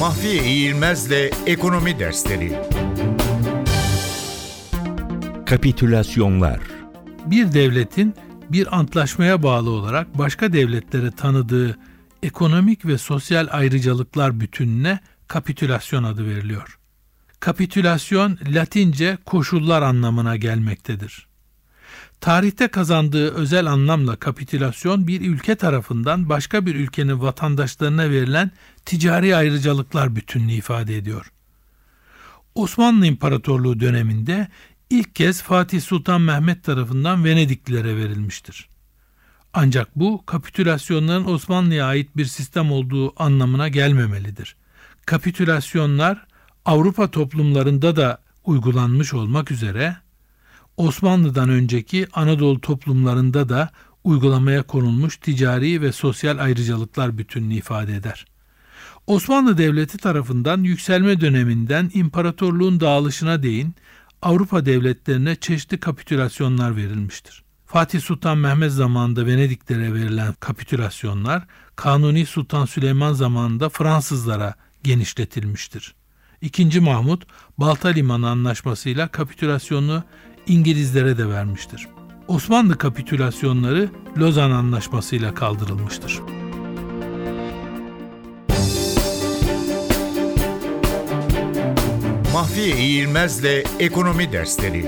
Mahfiye İğilmez'le Ekonomi Dersleri Kapitülasyonlar bir devletin bir antlaşmaya bağlı olarak başka devletlere tanıdığı ekonomik ve sosyal ayrıcalıklar bütününe kapitülasyon adı veriliyor. Kapitülasyon Latince koşullar anlamına gelmektedir. Tarihte kazandığı özel anlamla kapitülasyon bir ülke tarafından başka bir ülkenin vatandaşlarına verilen ticari ayrıcalıklar bütününü ifade ediyor. Osmanlı İmparatorluğu döneminde ilk kez Fatih Sultan Mehmet tarafından Venediklilere verilmiştir. Ancak bu kapitülasyonların Osmanlı'ya ait bir sistem olduğu anlamına gelmemelidir. Kapitülasyonlar Avrupa toplumlarında da uygulanmış olmak üzere Osmanlı'dan önceki Anadolu toplumlarında da uygulamaya konulmuş ticari ve sosyal ayrıcalıklar bütününü ifade eder. Osmanlı Devleti tarafından yükselme döneminden imparatorluğun dağılışına değin Avrupa devletlerine çeşitli kapitülasyonlar verilmiştir. Fatih Sultan Mehmet zamanında Venediklere verilen kapitülasyonlar Kanuni Sultan Süleyman zamanında Fransızlara genişletilmiştir. İkinci Mahmut Balta Limanı Anlaşması'yla kapitülasyonu İngilizlere de vermiştir. Osmanlı kapitülasyonları Lozan Anlaşması'yla kaldırılmıştır. Mahfiye İğilmez'le Ekonomi Dersleri